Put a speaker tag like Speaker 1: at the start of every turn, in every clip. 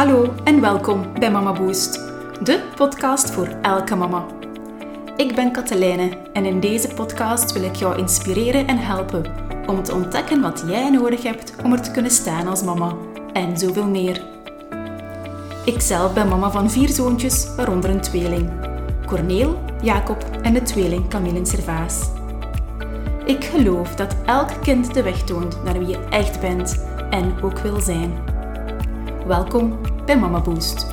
Speaker 1: Hallo en welkom bij Mama Boost, de podcast voor elke mama. Ik ben Katelijne en in deze podcast wil ik jou inspireren en helpen om te ontdekken wat jij nodig hebt om er te kunnen staan als mama en zoveel meer. Ikzelf ben mama van vier zoontjes, waaronder een tweeling. Corneel, Jacob en de tweeling Camille Servaas. Ik geloof dat elk kind de weg toont naar wie je echt bent en ook wil zijn. Welkom bij Mama Boost.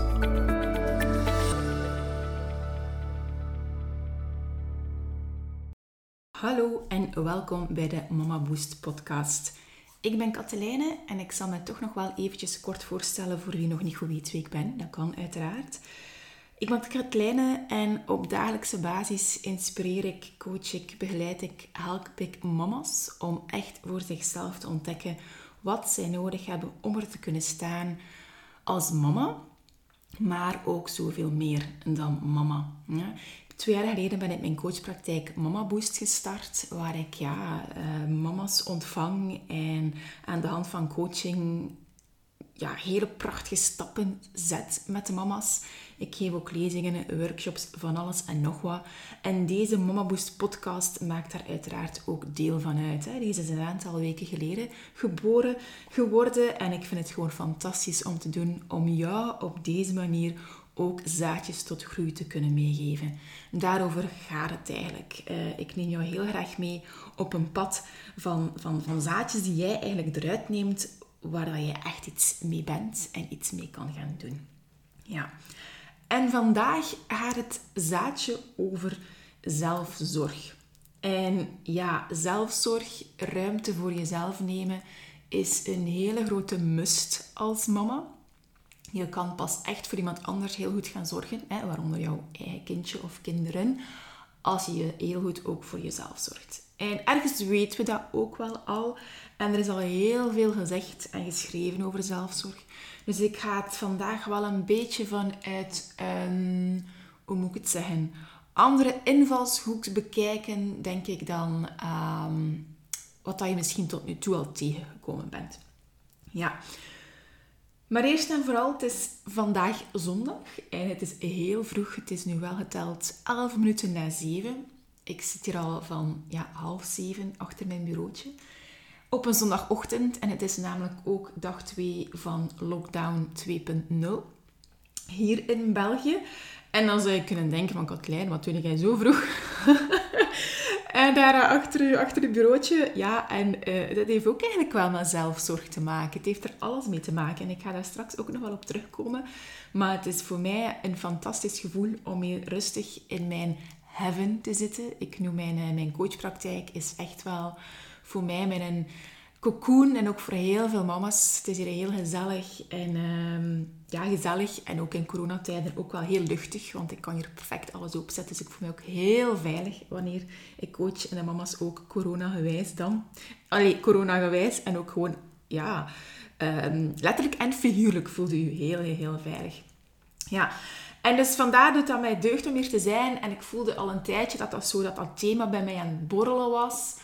Speaker 1: Hallo en welkom bij de Mama Boost podcast. Ik ben Katelijne en ik zal me toch nog wel eventjes kort voorstellen voor wie nog niet goed weet wie ik ben. Dat kan uiteraard. Ik ben Katelijne en op dagelijkse basis inspireer ik, coach ik, begeleid ik, help ik mama's om echt voor zichzelf te ontdekken wat zij nodig hebben om er te kunnen staan als mama, maar ook zoveel meer dan mama. Ja. Twee jaar geleden ben ik mijn coachpraktijk Mama Boost gestart, waar ik ja, uh, mama's ontvang en aan de hand van coaching ja, hele prachtige stappen zet met de mama's. Ik geef ook lezingen, workshops, van alles en nog wat. En deze Mama Boost podcast maakt daar uiteraard ook deel van uit. Hè. Deze is een aantal weken geleden geboren geworden. En ik vind het gewoon fantastisch om te doen, om jou op deze manier ook zaadjes tot groei te kunnen meegeven. Daarover gaat het eigenlijk. Uh, ik neem jou heel graag mee op een pad van, van, van zaadjes die jij eigenlijk eruit neemt waar je echt iets mee bent en iets mee kan gaan doen. Ja. En vandaag gaat het zaadje over zelfzorg. En ja, zelfzorg, ruimte voor jezelf nemen, is een hele grote must als mama. Je kan pas echt voor iemand anders heel goed gaan zorgen, hè, waaronder jouw eigen kindje of kinderen, als je heel goed ook voor jezelf zorgt. En ergens weten we dat ook wel al. En er is al heel veel gezegd en geschreven over zelfzorg. Dus ik ga het vandaag wel een beetje vanuit een, hoe moet ik het zeggen, andere invalshoek bekijken, denk ik, dan um, wat dat je misschien tot nu toe al tegengekomen bent. Ja. Maar eerst en vooral, het is vandaag zondag en het is heel vroeg. Het is nu wel geteld 11 minuten na 7. Ik zit hier al van ja, half zeven achter mijn bureautje. Op een zondagochtend. En het is namelijk ook dag 2 van lockdown 2.0. Hier in België. En dan zou je kunnen denken van Katlijn, wat doe jij zo vroeg? en daar achter, achter het bureautje. Ja, en uh, dat heeft ook eigenlijk wel met zelfzorg te maken. Het heeft er alles mee te maken. En ik ga daar straks ook nog wel op terugkomen. Maar het is voor mij een fantastisch gevoel om hier rustig in mijn heaven te zitten. Ik noem mijn, eh, mijn coachpraktijk is echt wel voor mij mijn cocoon en ook voor heel veel mama's. Het is hier heel gezellig en uh, ja, gezellig en ook in coronatijden ook wel heel luchtig, want ik kan hier perfect alles opzetten. Dus ik voel me ook heel veilig wanneer ik coach en de mama's ook corona-gewijs dan. Allee, corona-gewijs en ook gewoon, ja, um, letterlijk en figuurlijk voelde u heel, heel, heel veilig. Ja, en dus vandaar doet dat mij deugd om hier te zijn. En ik voelde al een tijdje dat dat zo dat dat thema bij mij aan het borrelen was.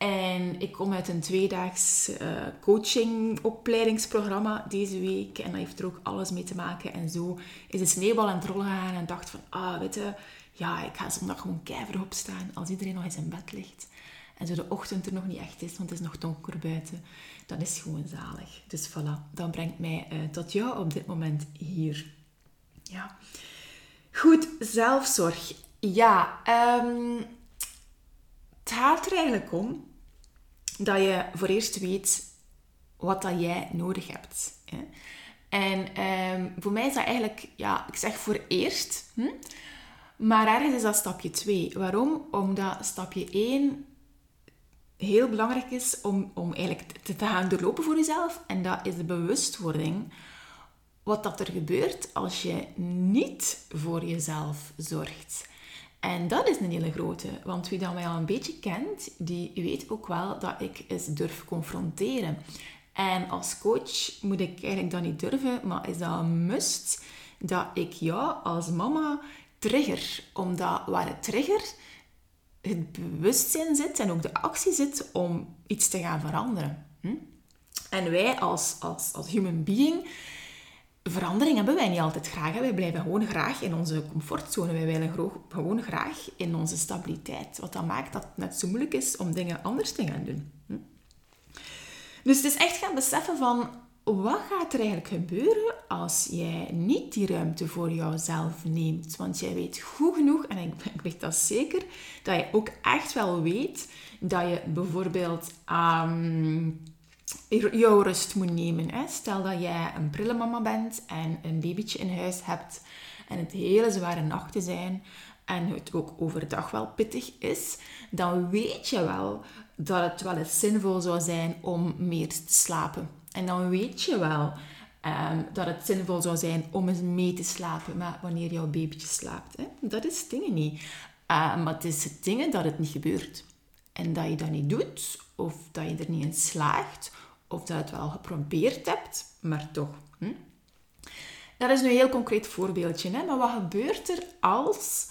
Speaker 1: En ik kom uit een tweedaags uh, coaching opleidingsprogramma deze week. En dat heeft er ook alles mee te maken. En zo is de sneeuwbal aan het rollen gegaan. En dacht van, ah, weet je, ja, ik ga zondag gewoon keihard opstaan als iedereen nog eens in bed ligt. En zo de ochtend er nog niet echt is, want het is nog donker buiten. Dan is gewoon zalig. Dus voilà, dat brengt mij uh, tot jou op dit moment hier. Ja. Goed, zelfzorg. Ja, um, het gaat er eigenlijk om dat je voor eerst weet wat dat jij nodig hebt. Hè? En um, voor mij is dat eigenlijk, ja, ik zeg voor eerst, hm? maar ergens is dat stapje 2. Waarom? Omdat stapje 1 heel belangrijk is om, om eigenlijk te, te gaan doorlopen voor jezelf. En dat is de bewustwording wat dat er gebeurt als je niet voor jezelf zorgt. En dat is een hele grote, want wie dat mij al een beetje kent, die weet ook wel dat ik eens durf confronteren. En als coach moet ik eigenlijk dat niet durven, maar is dat een must dat ik jou als mama trigger. Omdat waar het trigger het bewustzijn zit en ook de actie zit om iets te gaan veranderen. Hm? En wij als, als, als human being verandering hebben wij niet altijd graag. Wij blijven gewoon graag in onze comfortzone. Wij willen gewoon graag in onze stabiliteit. Wat dan maakt dat het net zo moeilijk is om dingen anders te gaan doen. Hm? Dus het is echt gaan beseffen van wat gaat er eigenlijk gebeuren als jij niet die ruimte voor jouzelf neemt? Want jij weet goed genoeg, en ik, weet dat zeker, dat je ook echt wel weet dat je bijvoorbeeld um, jouw rust moet nemen. Hè? Stel dat jij een prille mama bent en een babytje in huis hebt en het hele zware nachten zijn en het ook overdag wel pittig is, dan weet je wel dat het wel eens zinvol zou zijn om meer te slapen. En dan weet je wel um, dat het zinvol zou zijn om eens mee te slapen maar wanneer jouw babytje slaapt. Hè? Dat is dingen niet. Uh, maar het is dingen dat het niet gebeurt. En dat je dat niet doet, of dat je er niet in slaagt, of dat je het wel geprobeerd hebt, maar toch. Hm? Dat is nu een heel concreet voorbeeldje. Hè? Maar wat gebeurt er als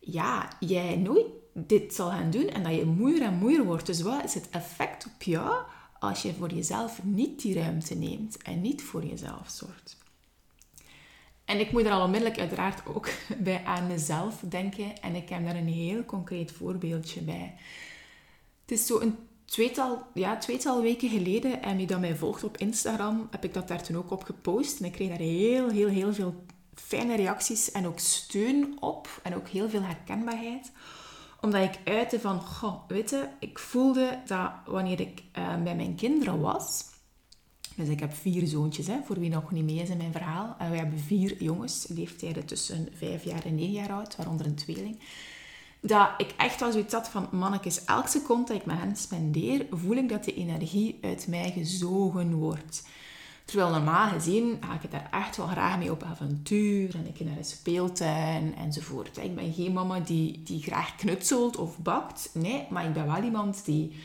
Speaker 1: ja, jij nooit dit zal gaan doen en dat je moeier en moeier wordt? Dus wat is het effect op jou als je voor jezelf niet die ruimte neemt en niet voor jezelf zorgt? En ik moet er al onmiddellijk uiteraard ook bij aan mezelf denken. En ik heb daar een heel concreet voorbeeldje bij. Het is zo een tweetal, ja, tweetal weken geleden, en wie dat mij volgt op Instagram, heb ik dat daar toen ook op gepost. En ik kreeg daar heel, heel, heel veel fijne reacties en ook steun op. En ook heel veel herkenbaarheid. Omdat ik uitte van, goh, ik voelde dat wanneer ik uh, bij mijn kinderen was... Dus ik heb vier zoontjes, hè, voor wie nog niet mee is in mijn verhaal. En wij hebben vier jongens, leeftijden tussen vijf jaar en negen jaar oud, waaronder een tweeling dat ik echt wel zoiets had van, mannetjes, elke seconde dat ik met hen spendeer, voel ik dat de energie uit mij gezogen wordt. Terwijl normaal gezien ga ik daar echt wel graag mee op avontuur en ik naar een speeltuin enzovoort. Ik ben geen mama die, die graag knutselt of bakt. Nee, maar ik ben wel iemand die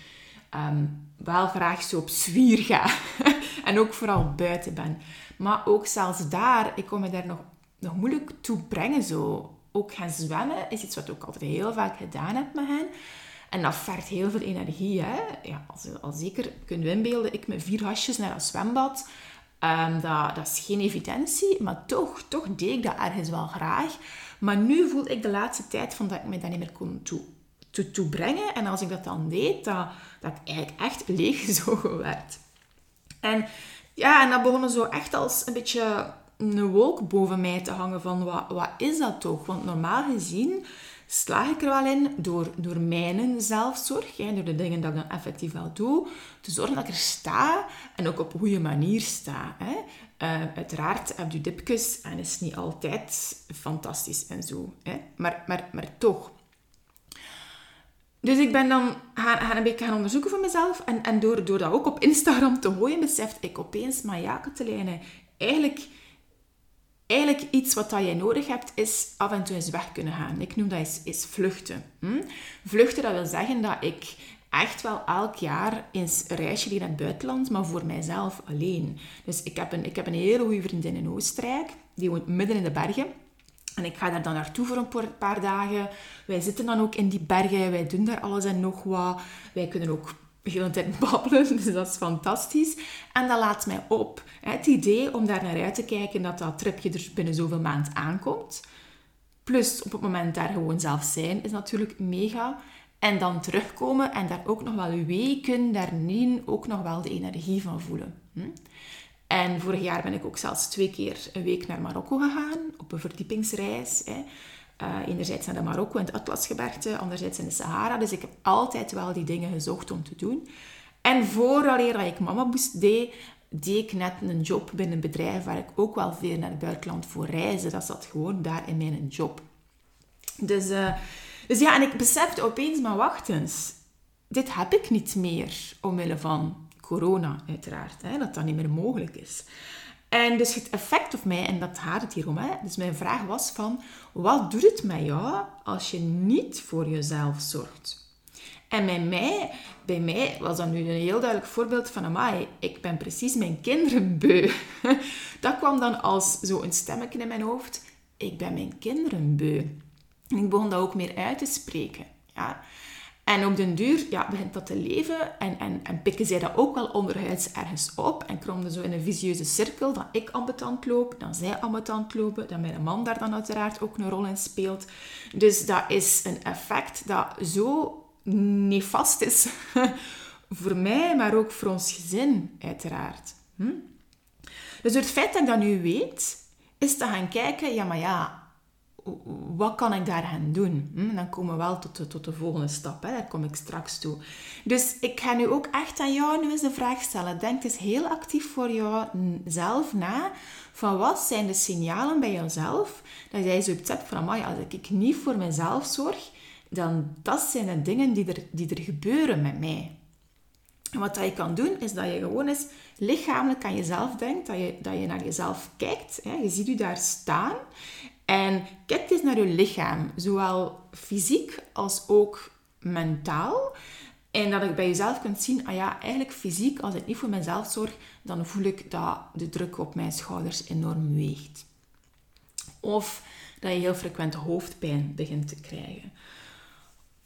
Speaker 1: ehm, wel graag zo op zwier gaat. en ook vooral buiten ben. Maar ook zelfs daar, ik kom me daar nog, nog moeilijk toe brengen zo ook gaan zwemmen is iets wat ik ook altijd heel vaak gedaan heb met hen. En dat vergt heel veel energie. Hè? Ja, als, als zeker kunt inbeelden, ik met vier hasjes naar een zwembad. Um, dat, dat is geen evidentie, maar toch, toch deed ik dat ergens wel graag. Maar nu voel ik de laatste tijd van dat ik me dat niet meer kon toe, toe, toe brengen. En als ik dat dan deed, dat, dat ik eigenlijk echt leeggezogen werd. En ja, en dat begon zo echt als een beetje een wolk boven mij te hangen van wat, wat is dat toch? Want normaal gezien slaag ik er wel in door, door mijn zelfzorg, hè, door de dingen dat ik dan effectief wel doe, te zorgen dat ik er sta en ook op goede manier sta. Hè. Uh, uiteraard heb je dipjes en is niet altijd fantastisch en zo. Hè. Maar, maar, maar toch. Dus ik ben dan gaan, gaan een beetje gaan onderzoeken voor mezelf. En, en door, door dat ook op Instagram te gooien, besefte ik opeens, maar ja, Katelijne, eigenlijk eigenlijk iets wat dat jij nodig hebt, is af en toe eens weg kunnen gaan. Ik noem dat is, is vluchten. Hm? Vluchten, dat wil zeggen dat ik echt wel elk jaar eens een reisje naar het buitenland, maar voor mijzelf alleen. Dus ik heb een, ik heb een hele goede vriendin in Oostenrijk, die woont midden in de bergen. En ik ga daar dan naartoe voor een paar dagen. Wij zitten dan ook in die bergen, wij doen daar alles en nog wat. Wij kunnen ook de hele tijd babbelen, dus dat is fantastisch. En dat laat mij op. Het idee om daar naar uit te kijken dat dat tripje er binnen zoveel maand aankomt. Plus op het moment daar gewoon zelf zijn, is natuurlijk mega. En dan terugkomen en daar ook nog wel weken daarin ook nog wel de energie van voelen. Hm? En vorig jaar ben ik ook zelfs twee keer een week naar Marokko gegaan, op een verdiepingsreis. Uh, enerzijds naar de Marokko en het Atlasgebergte, anderzijds in de Sahara. Dus ik heb altijd wel die dingen gezocht om te doen. En vooraleer dat ik Mama Boost deed, deed ik net een job binnen een bedrijf waar ik ook wel veel naar het buitenland voor reisde. Dat zat gewoon daar in mijn job. Dus, uh, dus ja, en ik besefte opeens, maar wacht eens. Dit heb ik niet meer, omwille van corona uiteraard. Hè, dat dat niet meer mogelijk is. En dus het effect op mij, en dat gaat het hier om, hè, dus mijn vraag was van, wat doet het met jou als je niet voor jezelf zorgt? En bij mij, bij mij was dat nu een heel duidelijk voorbeeld van, amai, ik ben precies mijn kinderen beu. Dat kwam dan als zo'n stemmetje in mijn hoofd, ik ben mijn kinderen beu. En ik begon dat ook meer uit te spreken. Ja. En op den duur ja, begint dat te leven en, en, en pikken zij dat ook wel onderhuids ergens op. En komen zo in een visieuze cirkel dat ik ambetant loop, dan zij ambetant lopen, dat mijn man daar dan uiteraard ook een rol in speelt. Dus dat is een effect dat zo nefast is voor mij, maar ook voor ons gezin, uiteraard. Hm? Dus door het feit dat ik dat nu weet, is te gaan kijken, ja, maar ja, wat kan ik daar gaan doen? Hm? Dan komen we wel tot de, tot de volgende stap. Hè? Daar kom ik straks toe. Dus ik ga nu ook echt aan jou nu eens de vraag stellen. Denk eens heel actief voor jezelf na. Van wat zijn de signalen bij jezelf dat jij zo hebt van, als ik niet voor mezelf zorg, dan dat zijn de dingen die er, die er gebeuren met mij. En wat dat je kan doen, is dat je gewoon eens lichamelijk aan jezelf denkt, dat je, dat je naar jezelf kijkt. Hè? Je ziet je daar staan en kijk eens naar je lichaam, zowel fysiek als ook mentaal. En dat je bij jezelf kunt zien, ah ja, eigenlijk fysiek, als ik niet voor mezelf zorg, dan voel ik dat de druk op mijn schouders enorm weegt. Of dat je heel frequent hoofdpijn begint te krijgen.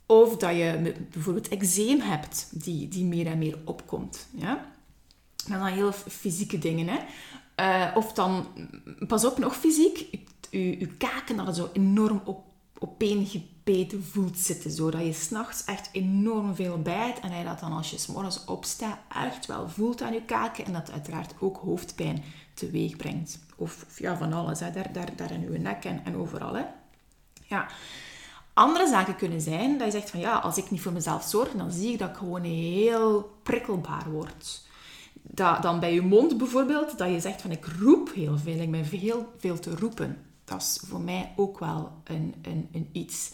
Speaker 1: Of dat je bijvoorbeeld eczeem hebt, die, die meer en meer opkomt. Ja? Dat zijn heel fysieke dingen. Hè? Uh, of dan, pas op, nog fysiek, je, kaken dat zo enorm op, opeengebeten voelt zitten. Zodat je s'nachts echt enorm veel bijt. En dat je dat dan als je s'morgens opstaat echt wel voelt aan je kaken. En dat uiteraard ook hoofdpijn teweeg brengt. Of, ja, van alles. Hè. Daar, daar, daar in je nek en, en overal. Hè. Ja. Andere zaken kunnen zijn dat je zegt van ja, als ik niet voor mezelf zorg, dan zie ik dat ik gewoon heel prikkelbaar word. Dat, dan bij je mond bijvoorbeeld, dat je zegt van ik roep heel veel, ik ben veel, veel te roepen. Dat is voor mij ook wel een, een, een iets.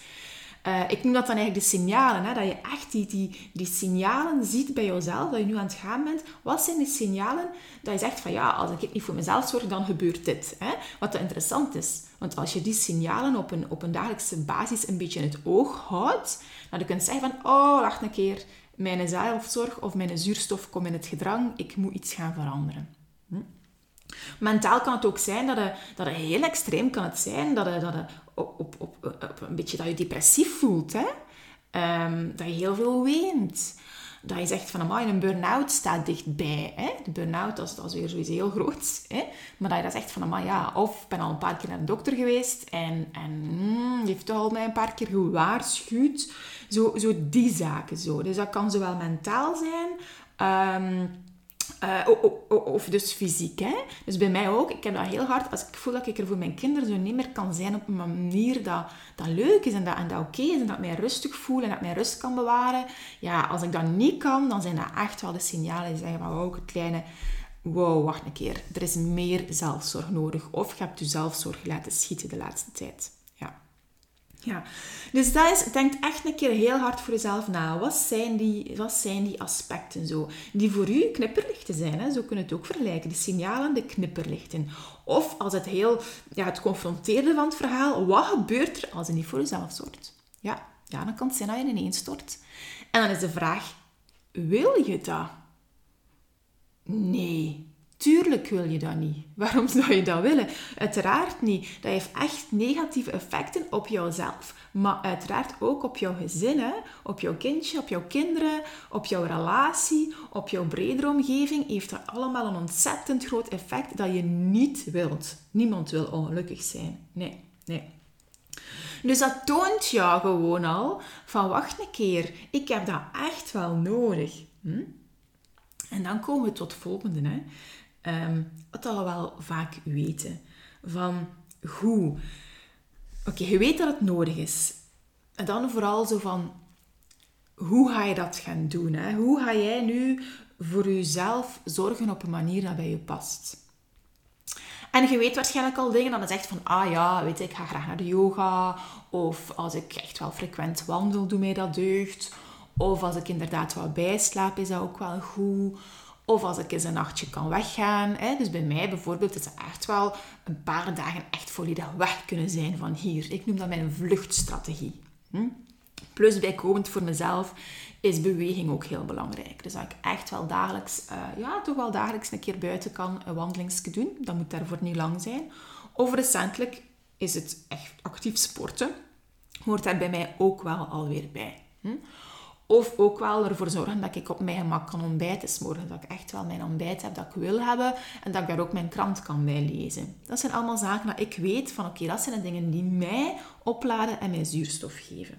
Speaker 1: Uh, ik noem dat dan eigenlijk de signalen. Hè? Dat je echt die, die, die signalen ziet bij jezelf, dat je nu aan het gaan bent. Wat zijn die signalen dat je zegt van ja, als ik niet voor mezelf zorg, dan gebeurt dit. Hè? Wat interessant is. Want als je die signalen op een, op een dagelijkse basis een beetje in het oog houdt, dan kun je zeggen van oh, wacht een keer, mijn zelfzorg of mijn zuurstof komt in het gedrang, ik moet iets gaan veranderen. Mentaal kan het ook zijn dat het, dat heel extreem kan het zijn, dat, het, dat het op, op, op, een beetje dat je depressief voelt. Hè? Ehm, dat je heel veel weent. Dat je zegt van, amai, een burn-out staat dichtbij. Hè? De burn-out, dat is, weer zoiets heel groots. Hè? Maar dat je dat zegt van, amai, ja, of ik ben al een paar keer naar de dokter geweest en, en mm, heeft toch al mij een paar keer gewaarschuwd. Zo, zo die zaken zo. Dus dat kan zowel mentaal zijn... Um, uh, of dus fysiek. Hè? Dus bij mij ook. Ik heb dat heel hard. Als ik voel dat ik er voor mijn kinderen zo niet meer kan zijn op een manier dat, dat leuk is en dat, en dat oké is en dat ik mij rustig voel en dat mij rust kan bewaren. Ja, als ik dat niet kan, dan zijn dat echt wel de signalen die zeggen van wow, kleine... Wow, wacht een keer. Er is meer zelfzorg nodig. Of je hebt je zelfzorg laten schieten de laatste tijd. Ja, dus dat is, denk echt een keer heel hard voor jezelf na. Wat zijn die, wat zijn die aspecten zo? Die voor u knipperlichten zijn. Hè? Zo kunnen het ook vergelijken. De signalen, de knipperlichten. Of als het heel, ja, het confronteren van het verhaal. Wat gebeurt er als je niet voor jezelf zorgt? Ja, ja, dan kan het zijn dat je ineens stort. En dan is de vraag, wil je dat? Nee. Tuurlijk wil je dat niet. Waarom zou je dat willen? Uiteraard niet. Dat heeft echt negatieve effecten op jouzelf. Maar uiteraard ook op jouw gezin, op jouw kindje, op jouw kinderen, op jouw relatie, op jouw bredere omgeving. Heeft dat allemaal een ontzettend groot effect dat je niet wilt. Niemand wil ongelukkig zijn. Nee, nee. Dus dat toont jou gewoon al van wacht een keer, ik heb dat echt wel nodig. Hm? En dan komen we tot het volgende. Hè. Um, wat al wel vaak weten. Van hoe. Oké, je weet dat het nodig is. En dan vooral zo van, hoe ga je dat gaan doen? Hè? Hoe ga jij nu voor jezelf zorgen op een manier dat bij je past? En je weet waarschijnlijk al dingen dat je zegt van, ah ja, weet je, ik ga graag naar de yoga. Of als ik echt wel frequent wandel, doe mij dat deugd. Of als ik inderdaad wat bijslaap, is dat ook wel goed. Of als ik eens een nachtje kan weggaan. Hè. Dus bij mij bijvoorbeeld is het echt wel een paar dagen echt volledig weg kunnen zijn van hier. Ik noem dat mijn vluchtstrategie. Hm? Plus bijkomend voor mezelf is beweging ook heel belangrijk. Dus dat ik echt wel dagelijks, uh, ja, toch wel dagelijks een keer buiten kan een wandelingsje doen. Dat moet daarvoor niet lang zijn. Of recentelijk is het echt actief sporten. Hoort daar bij mij ook wel alweer bij. Hm? Of ook wel ervoor zorgen dat ik op mijn gemak kan ontbijten s'morgens. Dat ik echt wel mijn ontbijt heb dat ik wil hebben. En dat ik daar ook mijn krant kan bij lezen. Dat zijn allemaal zaken dat ik weet van oké, dat zijn de dingen die mij opladen en mij zuurstof geven.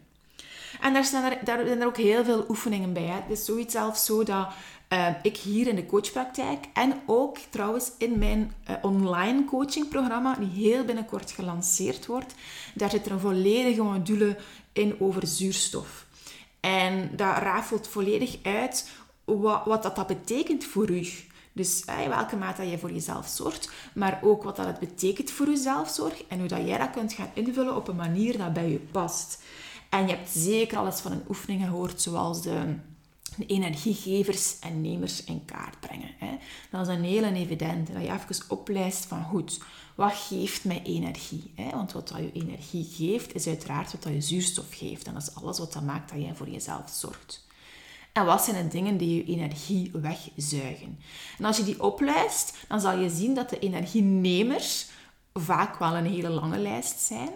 Speaker 1: En daar zijn er, daar zijn er ook heel veel oefeningen bij. Hè. Het is zoiets zelfs zo dat uh, ik hier in de coachpraktijk en ook trouwens in mijn uh, online coachingprogramma, die heel binnenkort gelanceerd wordt, daar zit er een volledige module in over zuurstof. En dat rafelt volledig uit wat, wat dat, dat betekent voor u. Dus in welke mate je voor jezelf zorgt, maar ook wat dat het betekent voor je zelfzorg en hoe dat jij dat kunt gaan invullen op een manier dat bij je past. En je hebt zeker al eens van een oefening gehoord, zoals de energiegevers en nemers in kaart brengen. Hè. Dat is een hele evidente, dat je even oplijst van goed, wat geeft mij energie? Hè? Want wat dat je energie geeft, is uiteraard wat dat je zuurstof geeft. En dat is alles wat dat maakt dat jij voor jezelf zorgt. En wat zijn de dingen die je energie wegzuigen? En als je die oplijst, dan zal je zien dat de energienemers vaak wel een hele lange lijst zijn.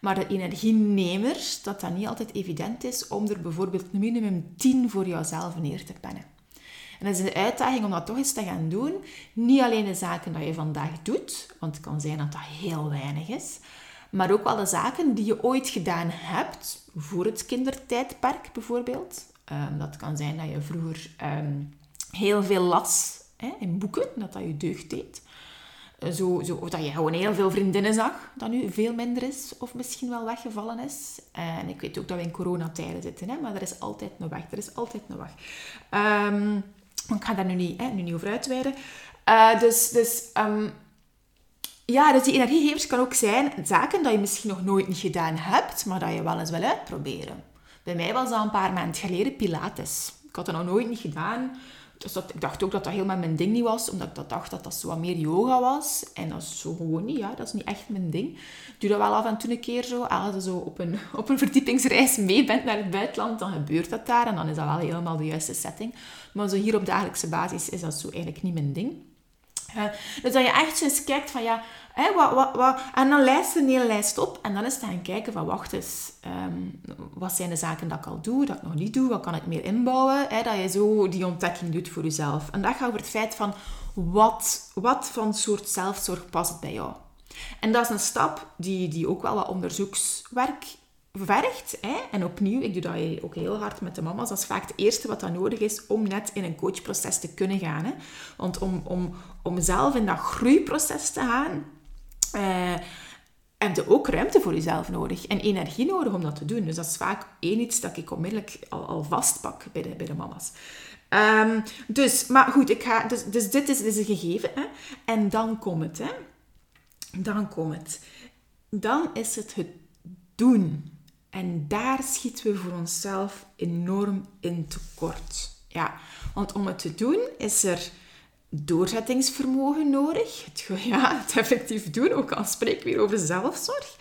Speaker 1: Maar de energienemers, dat dat niet altijd evident is om er bijvoorbeeld minimum 10 voor jouzelf neer te pennen. En dat is een uitdaging om dat toch eens te gaan doen. Niet alleen de zaken die je vandaag doet, want het kan zijn dat dat heel weinig is, maar ook wel de zaken die je ooit gedaan hebt, voor het kindertijdperk bijvoorbeeld. Um, dat kan zijn dat je vroeger um, heel veel las hè, in boeken, dat dat je deugd deed. Zo, zo, of dat je gewoon heel veel vriendinnen zag, dat nu veel minder is, of misschien wel weggevallen is. En ik weet ook dat we in coronatijden zitten, hè, maar er is altijd een weg. Er is altijd een weg. Um, ik ga daar nu niet, nu niet over uitweiden. Uh, dus dus um, ja, dus die energiegevers kan ook zijn zaken dat je misschien nog nooit niet gedaan hebt, maar dat je wel eens wil uitproberen. Bij mij was dat een paar maanden geleden Pilates. Ik had dat nog nooit niet gedaan. Dus dat, ik dacht ook dat dat helemaal mijn ding niet was, omdat ik dat dacht dat dat zo wat meer yoga was. En dat is zo gewoon niet, ja, dat is niet echt mijn ding. Ik doe dat wel af en toe een keer zo. Als je zo op een, op een verdiepingsreis mee bent naar het buitenland, dan gebeurt dat daar. En dan is dat wel helemaal de juiste setting. Maar zo hier op dagelijkse basis is dat zo eigenlijk niet mijn ding. Uh, dus dat je echt eens kijkt van ja, wat, wat, wat, en dan lijst een hele lijst op en dan is het gaan kijken van wacht eens, um, wat zijn de zaken dat ik al doe, dat ik nog niet doe, wat kan ik meer inbouwen, hè, dat je zo die ontdekking doet voor jezelf. En dat gaat over het feit van wat, wat van soort zelfzorg past bij jou. En dat is een stap die, die ook wel wat onderzoekswerk vergt. Hè? En opnieuw, ik doe dat ook heel hard met de mama's. Dat is vaak het eerste wat dan nodig is om net in een coachproces te kunnen gaan. Hè? Want om, om, om zelf in dat groeiproces te gaan, uh, heb je ook ruimte voor jezelf nodig en energie nodig om dat te doen. Dus dat is vaak één iets dat ik onmiddellijk al, vastpak bij de, bij de mama's. Um, dus, maar goed, ik ga, dus, dus dit, is, is een gegeven. Hè? En dan komt het. Hè? Dan komt het. Dan is het het doen. En daar schieten we voor onszelf enorm in tekort. Ja, want om het te doen is er doorzettingsvermogen nodig. Het, ja, het effectief doen, ook al spreek ik weer over zelfzorg.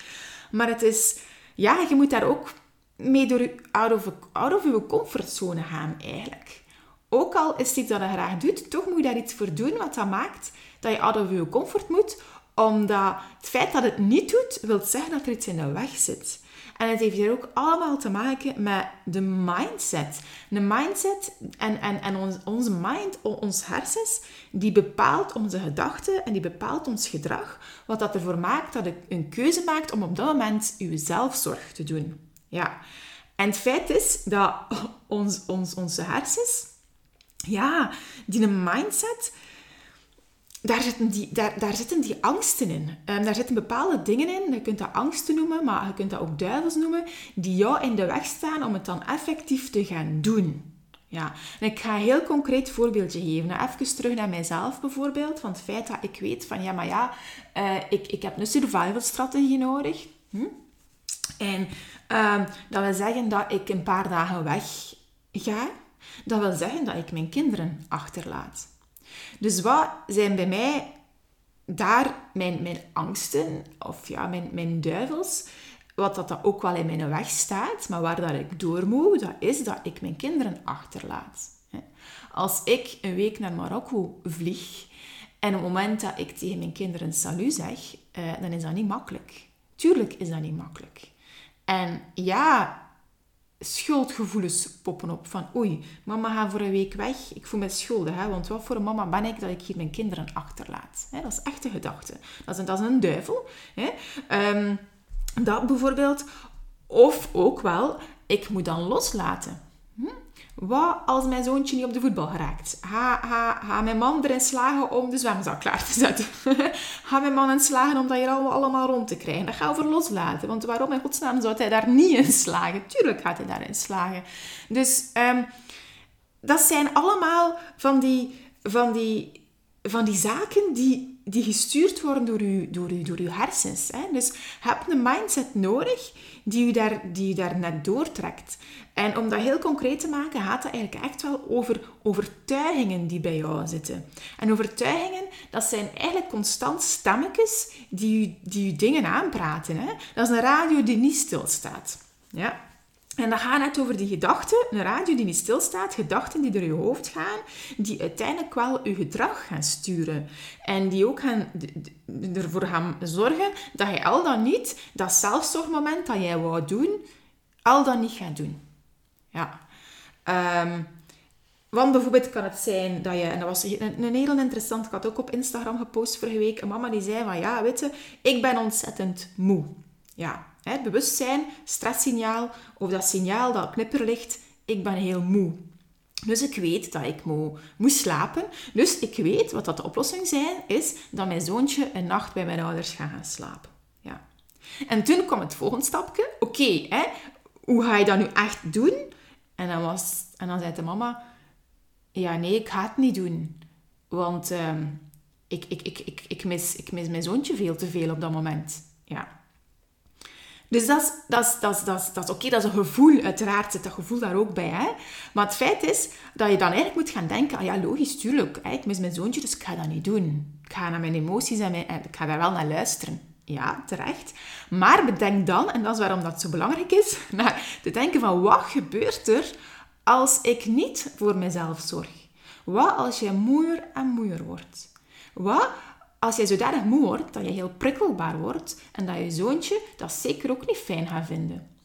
Speaker 1: Maar het is, ja, je moet daar ook mee door out, of, out of je comfortzone gaan eigenlijk. Ook al is het iets dat je graag doet, toch moet je daar iets voor doen wat dat maakt dat je out of je comfort moet. Omdat het feit dat het niet doet, wil zeggen dat er iets in de weg zit. En het heeft hier ook allemaal te maken met de mindset. De mindset en, en, en ons, onze mind, ons hersens, die bepaalt onze gedachten en die bepaalt ons gedrag. Wat dat ervoor maakt dat je een keuze maakt om op dat moment je zelfzorg te doen. Ja. En het feit is dat ons, ons, onze hersens, ja, die mindset daar zitten die, daar, daar zitten die angsten in. Um, daar zitten bepaalde dingen in. Je kunt dat angsten noemen, maar je kunt dat ook duivels noemen, die jou in de weg staan om het dan effectief te gaan doen. Ja, en ik ga een heel concreet voorbeeldje geven. Nou, even terug naar mijzelf bijvoorbeeld. Van het feit dat ik weet van, ja, maar ja, uh, ik, ik heb een survival strategie nodig. Hm? En uh, dat wil zeggen dat ik een paar dagen weg ga. Dat wil zeggen dat ik mijn kinderen achterlaat. Dus wat zijn bij mij daar mijn, mijn angsten, of ja, mijn, mijn duivels, wat dat, ook wel in mijn weg staat, maar waar dat ik door moet, dat is dat ik mijn kinderen achterlaat. Als ik een week naar Marokko vlieg en op het moment dat ik tegen mijn kinderen salut zeg, eh, dan is dat niet makkelijk. Tuurlijk is dat niet makkelijk. En ja, schuldgevoelens poppen op. Van oei, mama gaat voor een week weg. Ik voel me schuldig. Hè? Want wat voor een mama ben ik dat ik hier mijn kinderen achterlaat? Hè? Dat is echt een gedachte. Dat is een, een duivel. Hè? Ehm, dat bijvoorbeeld. Of ook wel, ik moet dan loslaten. Hm? Wat als mijn zoontje niet op de voetbal geraakt? Ga, ga, ga mijn man erin slagen om de zwemzak klaar te zetten? ga mijn man in slagen om dat hier allemaal rond te krijgen? Dat gaat over loslaten. Want waarom in godsnaam zou hij daar niet in slagen? Tuurlijk gaat hij daarin slagen. Dus um, dat zijn allemaal van die, van die, van die zaken die die gestuurd worden door je, door u, door uw hersens. Hè? Dus heb een mindset nodig die u, daar, die u daar net doortrekt. En om dat heel concreet te maken, gaat dat eigenlijk echt wel over overtuigingen die bij jou zitten. En overtuigingen, dat zijn eigenlijk constant stemmetjes die u, die u dingen aanpraten. Hè? Dat is een radio die niet stilstaat. Ja? En dat gaat net over die gedachten, een radio die niet stilstaat, gedachten die door je hoofd gaan, die uiteindelijk wel je gedrag gaan sturen. En die ook gaan, ervoor gaan zorgen dat je al dan niet dat zelfzorgmoment dat jij wou doen, al dan niet gaat doen. Ja. Um, want bijvoorbeeld kan het zijn dat je, en dat was een, een heel interessant, ik had ook op Instagram gepost vorige week, een mama die zei van, ja, weet je, ik ben ontzettend moe. Ja, bewustzijn, stresssignaal of dat signaal dat knipperlicht, ik ben heel moe. Dus ik weet dat ik moet, moet slapen. Dus ik weet wat dat de oplossing zijn, is dat mijn zoontje een nacht bij mijn ouders gaat gaan slapen. Ja. En toen kwam het volgende stapje. Oké, hoe ga je dat nu echt doen? En dan, was, en dan zei de mama, ja nee, ik ga het niet doen. Want uh, ik, ik, ik, ik, ik, mis, ik mis mijn zoontje veel te veel op dat moment. Ja. Dus dat is, dat is, dat is, dat is, dat oké, dat is een gevoel. Uiteraard zit dat gevoel daar ook bij. Hè? Maar het feit is dat je dan eigenlijk moet gaan denken... Ah ja, logisch, tuurlijk. Ik mis mijn zoontje, dus ik ga dat niet doen. Ik ga naar mijn emoties en, ik ga daar wel naar luisteren. Ja, terecht. Maar bedenk dan, en dat is waarom dat zo belangrijk is, naar te denken van wat gebeurt er als ik niet voor mezelf zorg? Wat als je moeier en moeier wordt? Wat als jij zodanig moe wordt, dat je heel prikkelbaar wordt en dat je zoontje dat zeker ook niet fijn gaat vinden.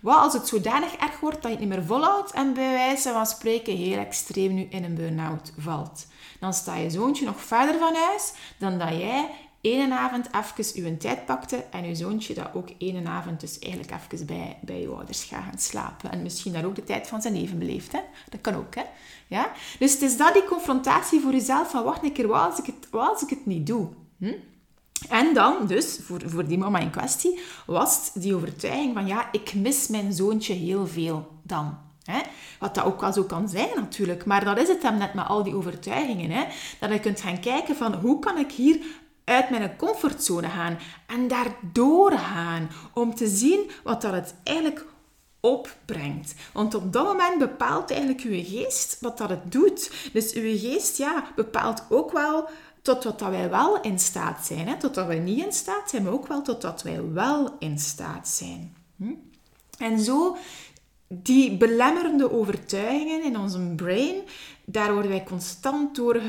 Speaker 1: Wat als het zodanig erg wordt dat je het niet meer volhoudt en bij wijze van spreken heel extreem nu in een burn-out valt? Dan sta je zoontje nog verder van huis dan dat jij ene avond even uw tijd pakte en uw zoontje dat ook ene avond dus eigenlijk even bij, bij je ouders gaat gaan slapen. En misschien daar ook de tijd van zijn leven beleeft. Hè? Dat kan ook, hè. Ja? Dus het is dat die confrontatie voor jezelf van wacht een keer, wat als ik het, als ik het niet doe? Hm? En dan, dus, voor, voor die mama in kwestie, was die overtuiging van ja, ik mis mijn zoontje heel veel dan. Hè? Wat dat ook wel zo kan zijn natuurlijk. Maar dat is het dan net met al die overtuigingen. Hè? Dat je kunt gaan kijken van hoe kan ik hier uit mijn comfortzone gaan en daardoor gaan om te zien wat dat het eigenlijk opbrengt. Want op dat moment bepaalt eigenlijk uw geest wat dat het doet. Dus uw geest ja, bepaalt ook wel tot wat dat wij wel in staat zijn. Hè? Tot wat wij niet in staat zijn, maar ook wel tot wat wij wel in staat zijn. Hm? En zo, die belemmerende overtuigingen in onze brain, daar worden wij constant door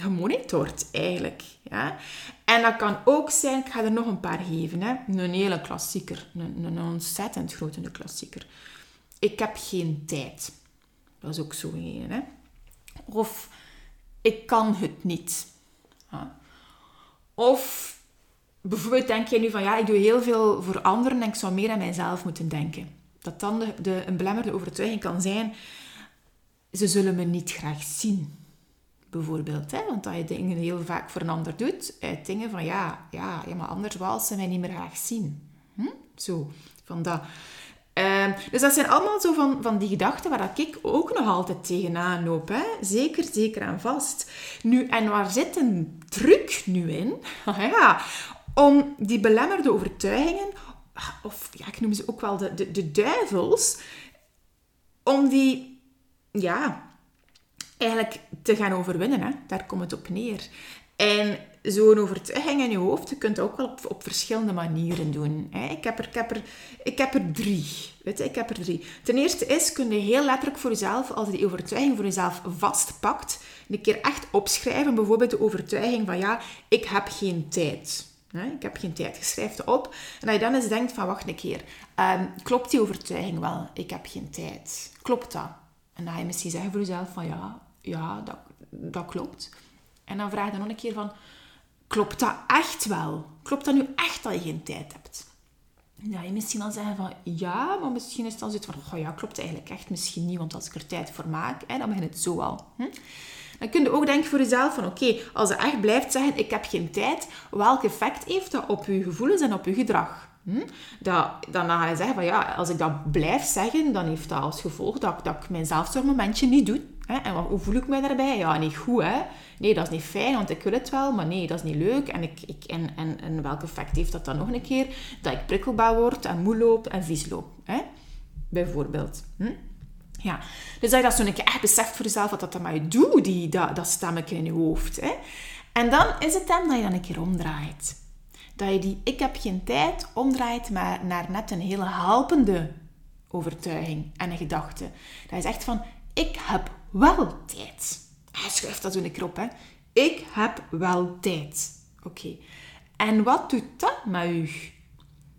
Speaker 1: gemonitord eigenlijk. Ja? En dat kan ook zijn, ik ga er nog een paar geven, hè? een hele klassieker, een, een ontzettend grote klassieker. Ik heb geen tijd. Dat is ook zo een. Hè? Of ik kan het niet. Of bijvoorbeeld denk je nu van ja, ik doe heel veel voor anderen en ik zou meer aan mijzelf moeten denken. Dat dan de, de, een belemmerde overtuiging kan zijn, ze zullen me niet graag zien bijvoorbeeld. Hè? Want dat je dingen heel vaak voor een ander doet, uit dingen van ja, ja, ja maar anders wil ze mij niet meer graag zien. Hm? Zo, van dat. Ehm, dus dat zijn allemaal zo van, van die gedachten waar ik ook nog altijd tegenaan loop. Hè? Zeker, zeker aan vast. Nu, en waar zit een truc nu in? ja, om die belemmerde overtuigingen, of ja, ik noem ze ook wel de, de, de duivels, om die, ja, eigenlijk te gaan overwinnen. Hè? Daar komt het op neer. En zo'n overtuiging in je hoofd, je kunt het ook wel op, op verschillende manieren doen. Hè? Ik, heb er, ik, heb er, ik heb er drie. Weet je, ik heb er drie. Ten eerste is, kun je heel letterlijk voor jezelf, als je die overtuiging voor jezelf vastpakt, een keer echt opschrijven. Bijvoorbeeld de overtuiging van, ja, ik heb geen tijd. Ik heb geen tijd. Je schrijft het op. En dat je dan eens denkt van, wacht een keer. Ehm, klopt die overtuiging wel? Ik heb geen tijd. Klopt dat? En dan ga je misschien zeggen voor jezelf van, ja, ja dat, dat klopt. En dan vraag je nog een keer van, klopt dat echt wel? Klopt dat nu echt dat je geen tijd hebt? Ja, je misschien dan zeggen van ja, maar misschien is het dan zoiets van, oh ja, klopt eigenlijk echt misschien niet, want als ik er tijd voor maak, hè, dan begint het zo al. Hm? Dan kun je ook denken voor jezelf van oké, als je echt blijft zeggen ik heb geen tijd, welk effect heeft dat op je gevoelens en op je gedrag? Hm? Dat, dan ga je zeggen van ja, als ik dat blijf zeggen, dan heeft dat als gevolg dat, dat ik mijn zelfzorgmomentje niet doe. En hoe voel ik mij daarbij? Ja, niet goed hè. Nee, dat is niet fijn, want ik wil het wel, maar nee, dat is niet leuk. En, ik, ik, en, en, welk effect heeft dat dan nog een keer? Dat ik prikkelbaar word en moe loop en vies loop. Hè? Bijvoorbeeld. Hm? Ja, dus dat je dat een keer echt beseft voor jezelf wat dat dan met je doet, die, dat, dat in je hoofd. Hè? En dan is het dan dat je dan een keer omdraait. Dat je die ik heb geen tijd omdraait maar naar net een hele helpende overtuiging en een gedachte. Dat je zegt van, ik heb wel tijd. Hij schrijft dat zo een keer op, hè. Ik heb wel tijd. Oké. En wat doet dat met u?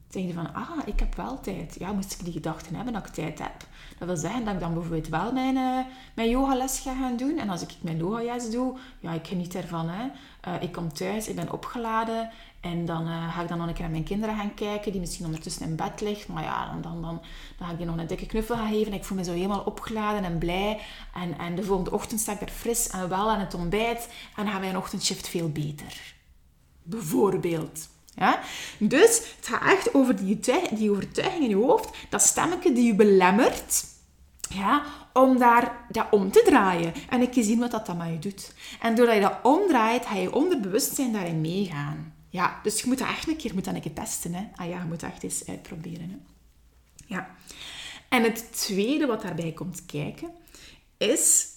Speaker 1: Zeg je van, ah, ik heb wel tijd. Ja, moest ik die gedachten hebben dat ik tijd heb. Dat wil zeggen dat ik dan bijvoorbeeld wel mijn, uh, mijn yogales ga gaan doen. En als ik mijn yogales doe, ja, ik geniet ervan. Hè. Uh, ik kom thuis, ik ben opgeladen. En dan uh, ga ik dan nog een keer naar mijn kinderen gaan kijken, die misschien ondertussen in bed ligt. Maar ja, dan, dan, dan, ga ik die nog een dikke knuffel gaan geven. Ik voel me zo helemaal opgeladen en blij. En, en de volgende ochtend sta ik er fris en wel aan het ontbijt. En gaat mijn ochtendshift veel beter. Bijvoorbeeld. Ja? Dus het gaat echt over die, die overtuiging in je hoofd, dat stemmetje die je belemmert, ja, om daar dat om te draaien. En ik zien wat dat dan met je doet. En doordat je dat omdraait, ga je onderbewustzijn daarin meegaan. Ja, dus je moet dat echt een keer, moet dat een testen. Hè. Ah ja, je moet dat echt eens uitproberen. Hè. Ja. En het tweede wat daarbij komt kijken, is...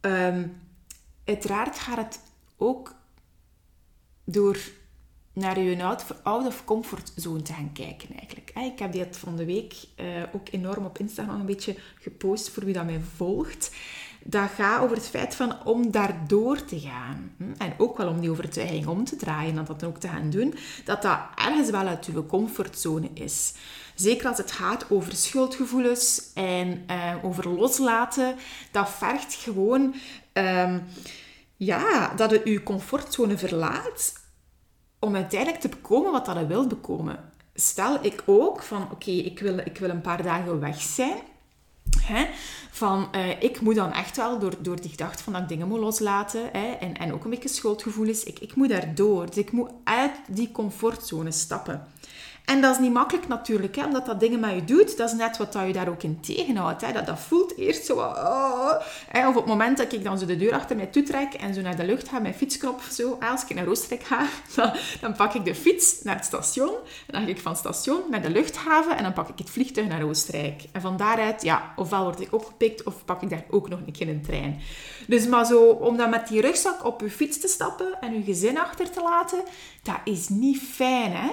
Speaker 1: Um, uiteraard gaat het ook door naar je out of comfort zone te gaan kijken eigenlijk. Ik heb dit van de week uh, ook enorm op Instagram een beetje gepost voor wie dat mij volgt. Dat gaat over het feit van om daardoor te gaan. Hm, en ook wel om die overtuiging om te draaien en dat dan ook te gaan doen. Dat dat ergens wel uit je comfortzone is. Zeker als het gaat over schuldgevoelens en uh, over loslaten. Dat vergt gewoon... Um, ja, dat je je comfortzone verlaat om uiteindelijk te bekomen wat dat je wilt bekomen. Stel ik ook van, oké, ik, wil, ik wil een paar dagen weg zijn. Hè? Van, uh, ik moet dan echt wel door, door die gedachte van dat ik dingen moet loslaten. Hè? En, en ook een beetje schuldgevoel is. Ik, ik moet daardoor. Dus ik moet uit die comfortzone stappen. En dat is niet makkelijk natuurlijk, hè, omdat dat dingen met je doet. Dat is net wat dat je daar ook in tegenhoudt. Hè. Dat, dat voelt eerst zo... Oh, hè. Of op het moment dat ik dan zo de deur achter mij toetrek en zo naar de lucht ga, mijn fietsknop zo... Als ik naar Oostenrijk ga, dan, dan, pak ik de fiets naar het station. En dan ga ik van het station naar de luchthaven en dan pak ik het vliegtuig naar Oostenrijk. En van daaruit, ja, ofwel word ik opgepikt of pak ik daar ook nog een keer een trein. Dus maar zo, om dan met die rugzak op je fiets te stappen en je gezin achter te laten, dat is niet fijn, hè?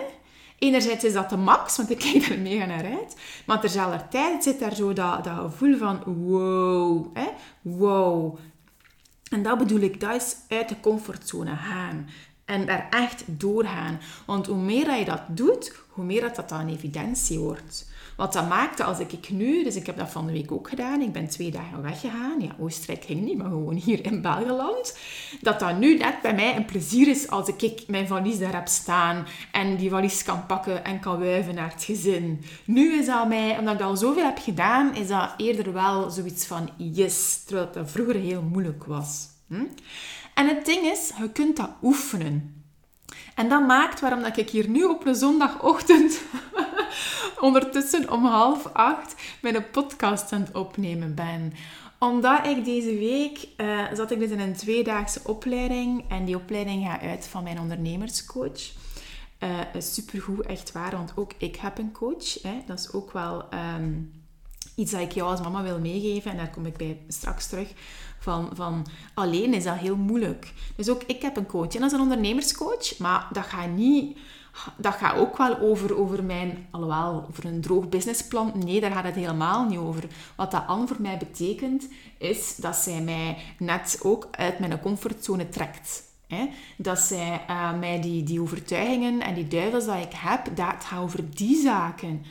Speaker 1: Enerzijds is dat de max, want ik kijk daar mega naar uit. Maar terzelfdertijd zit daar zo dat, dat gevoel van wow, hè? wow. En dat bedoel ik, dat is uit de comfortzone gaan. En daar echt doorgaan. Want hoe meer dat je dat doet, hoe meer dat, dat dan evidentie wordt. Wat dat maakte als ik nu, dus ik heb dat van de week ook gedaan, ik ben twee dagen weggegaan. Ja, Oostenrijk ging niet, maar gewoon hier in Belgeland. Dat dat nu net bij mij een plezier is als ik mijn valies daar heb staan en die valies kan pakken en kan wuiven naar het gezin. Nu is dat mij, omdat ik al zoveel heb gedaan, is dat eerder wel zoiets van yes, terwijl dat vroeger heel moeilijk was. Hm? En het ding is, je kunt dat oefenen. En dat maakt waarom dat ik hier nu op een zondagochtend ondertussen om half acht mijn podcast aan het opnemen ben. Omdat ik deze week uh, zat ik dus in een tweedaagse opleiding en die opleiding gaat uit van mijn ondernemerscoach. Uh, supergoed, echt waar, want ook ik heb een coach. Hè. Dat is ook wel ehm, iets dat ik jou als mama wil meegeven en daar kom ik bij straks terug. Van, van alleen is dat heel moeilijk. Dus ook ik heb een coach en dat is een ondernemerscoach, maar dat gaat niet dat gaat ook wel over, over mijn, alhoewel, over een droog businessplan. Nee, daar gaat het helemaal niet over. Wat dat Anne voor mij betekent, is dat zij mij net ook uit mijn comfortzone trekt. Hè? Dat zij uh, mij die, die overtuigingen en die duivels dat ik heb, dat gaat over die zaken.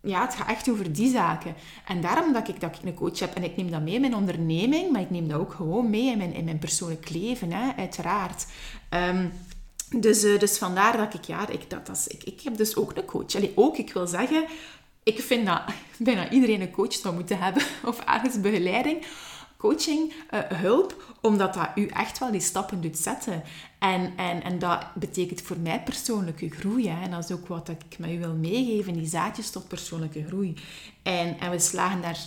Speaker 1: Ja, het gaat echt over die zaken. En daarom dat ik, dat ik een coach heb. En ik neem dat mee in mijn onderneming, maar ik neem dat ook gewoon mee in mijn, in mijn persoonlijk leven, hè? uiteraard. Um, dus, uh, dus vandaar dat ik, ja, ik, dat, dat ik, ik heb dus ook een coach. Allee, ook, ik wil zeggen, ik vind dat bijna iedereen een coach zou moeten hebben, of ergens begeleiding coaching, uh, hulp, omdat dat u echt wel die stappen doet zetten. En, en, en dat betekent voor mij persoonlijke groei. Hè. En dat is ook wat ik met u wil meegeven, die zaadjes tot persoonlijke groei. En, en we slagen daar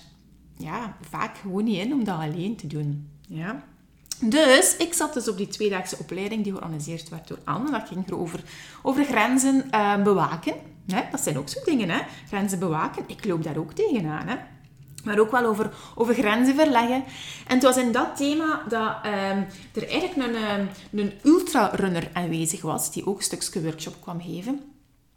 Speaker 1: ja, vaak gewoon niet in om dat alleen te doen. Ja. Dus ik zat dus op die tweedaagse opleiding die georganiseerd werd door Anne. Dat ging over, over grenzen uh, bewaken. Hè? Dat zijn ook zo'n dingen, hè? grenzen bewaken. Ik loop daar ook tegenaan. Hè? maar ook wel over, over grenzen verleggen. En het was in dat thema dat ehm, er eigenlijk een, um, een ultrarunner aanwezig was, die ook een stukje workshop kwam geven.